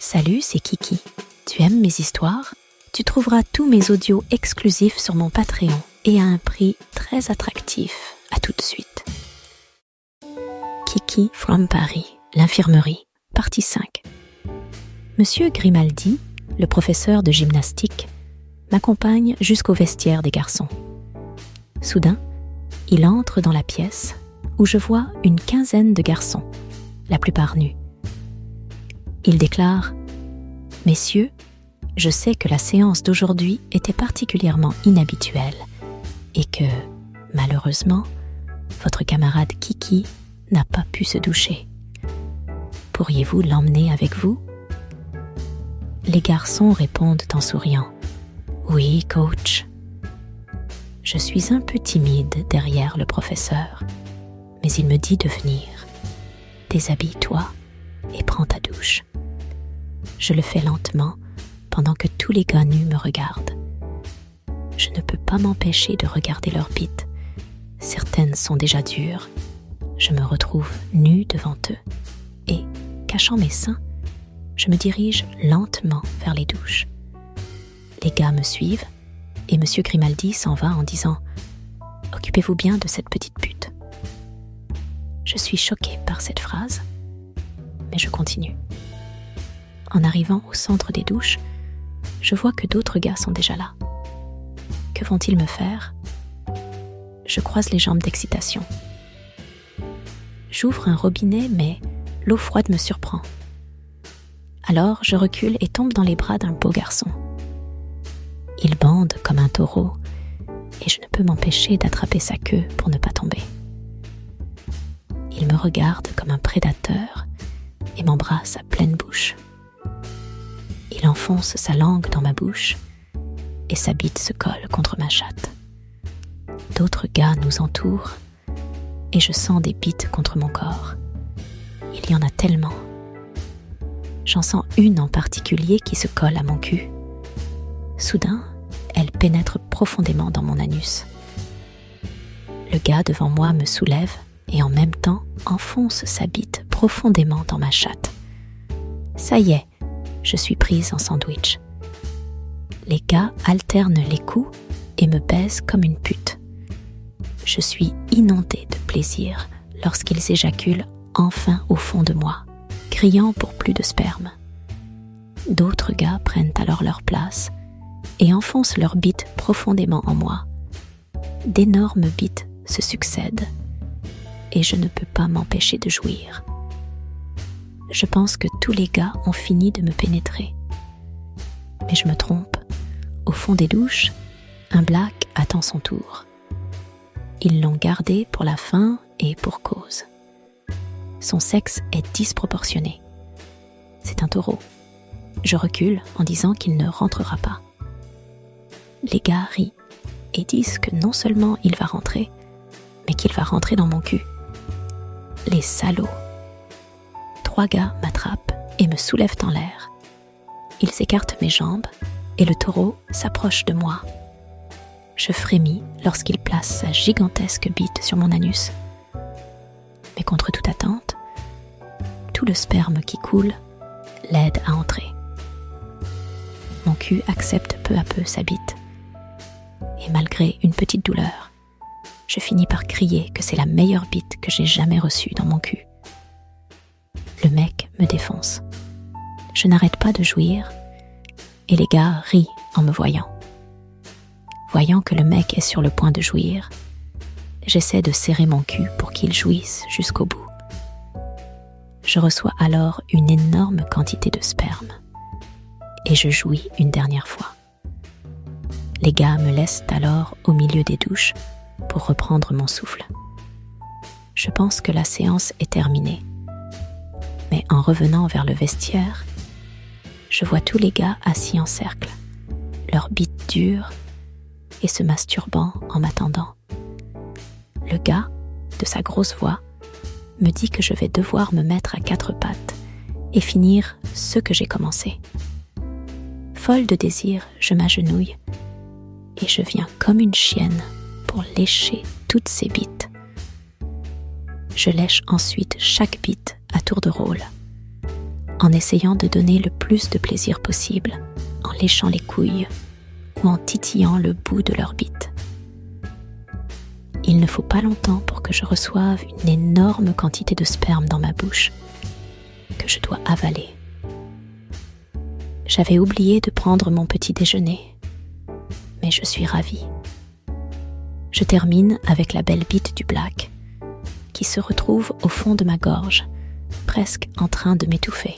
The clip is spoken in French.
Salut, c'est Kiki. Tu aimes mes histoires? Tu trouveras tous mes audios exclusifs sur mon Patreon et à un prix très attractif. À tout de suite. Kiki from Paris, l'infirmerie, partie 5. Monsieur Grimaldi, le professeur de gymnastique, m'accompagne jusqu'au vestiaire des garçons. Soudain, il entre dans la pièce où je vois une quinzaine de garçons, la plupart nus. Il déclare Messieurs, je sais que la séance d'aujourd'hui était particulièrement inhabituelle et que, malheureusement, votre camarade Kiki n'a pas pu se doucher. Pourriez-vous l'emmener avec vous? Les garçons répondent en souriant Oui, coach. Je suis un peu timide derrière le professeur, mais il me dit de venir. Déshabille-toi et prends ta douche. Je le fais lentement pendant que tous les gars nus me regardent. Je ne peux pas m'empêcher de regarder leurs bites. Certaines sont déjà dures. Je me retrouve nue devant eux et, cachant mes seins, je me dirige lentement vers les douches. Les gars me suivent et M. Grimaldi s'en va en disant Occupez-vous bien de cette petite pute. Je suis choquée par cette phrase, mais je continue. En arrivant au centre des douches, je vois que d'autres gars sont déjà là. Que vont-ils me faire? Je croise les jambes d'excitation. J'ouvre un robinet, mais l'eau froide me surprend. Alors je recule et tombe dans les bras d'un beau garçon. Il bande comme un taureau, et je ne peux m'empêcher d'attraper sa queue pour ne pas tomber. Il me regarde comme un prédateur et m'embrasse à pleine bouche. Il enfonce sa langue dans ma bouche et sa bite se colle contre ma chatte. D'autres gars nous entourent et je sens des bites contre mon corps. Il y en a tellement. J'en sens une en particulier qui se colle à mon cul. Soudain, elle pénètre profondément dans mon anus. Le gars devant moi me soulève et en même temps enfonce sa bite profondément dans ma chatte. Ça y est, je suis prise en sandwich. Les gars alternent les coups et me baisent comme une pute. Je suis inondée de plaisir lorsqu'ils éjaculent enfin au fond de moi, criant pour plus de sperme. D'autres gars prennent alors leur place et enfoncent leurs bites profondément en moi. D'énormes bites se succèdent et je ne peux pas m'empêcher de jouir je pense que tous les gars ont fini de me pénétrer. Mais je me trompe. Au fond des douches, un black attend son tour. Ils l'ont gardé pour la fin et pour cause. Son sexe est disproportionné. C'est un taureau. Je recule en disant qu'il ne rentrera pas. Les gars rient et disent que non seulement il va rentrer, mais qu'il va rentrer dans mon cul. Les salauds trois gars m'attrapent et me soulèvent en l'air. Ils écartent mes jambes et le taureau s'approche de moi. Je frémis lorsqu'il place sa gigantesque bite sur mon anus. Mais contre toute attente, tout le sperme qui coule l'aide à entrer. Mon cul accepte peu à peu sa bite. Et malgré une petite douleur, je finis par crier que c'est la meilleure bite que j'ai jamais reçue dans mon cul le mec me défonce. Je n'arrête pas de jouir et les gars rient en me voyant. Voyant que le mec est sur le point de jouir, j'essaie de serrer mon cul pour qu'il jouisse jusqu'au bout. Je reçois alors une énorme quantité de sperme et je jouis une dernière fois. Les gars me laissent alors au milieu des douches pour reprendre mon souffle. Je pense que la séance est terminée en revenant vers le vestiaire, je vois tous les gars assis en cercle, leurs bites dures et se masturbant en m'attendant. Le gars, de sa grosse voix, me dit que je vais devoir me mettre à quatre pattes et finir ce que j'ai commencé. Folle de désir, je m'agenouille et je viens comme une chienne pour lécher toutes ses bites. Je lèche ensuite chaque bite à tour de rôle. En essayant de donner le plus de plaisir possible, en léchant les couilles ou en titillant le bout de leur bite. Il ne faut pas longtemps pour que je reçoive une énorme quantité de sperme dans ma bouche, que je dois avaler. J'avais oublié de prendre mon petit déjeuner, mais je suis ravie. Je termine avec la belle bite du black, qui se retrouve au fond de ma gorge, presque en train de m'étouffer.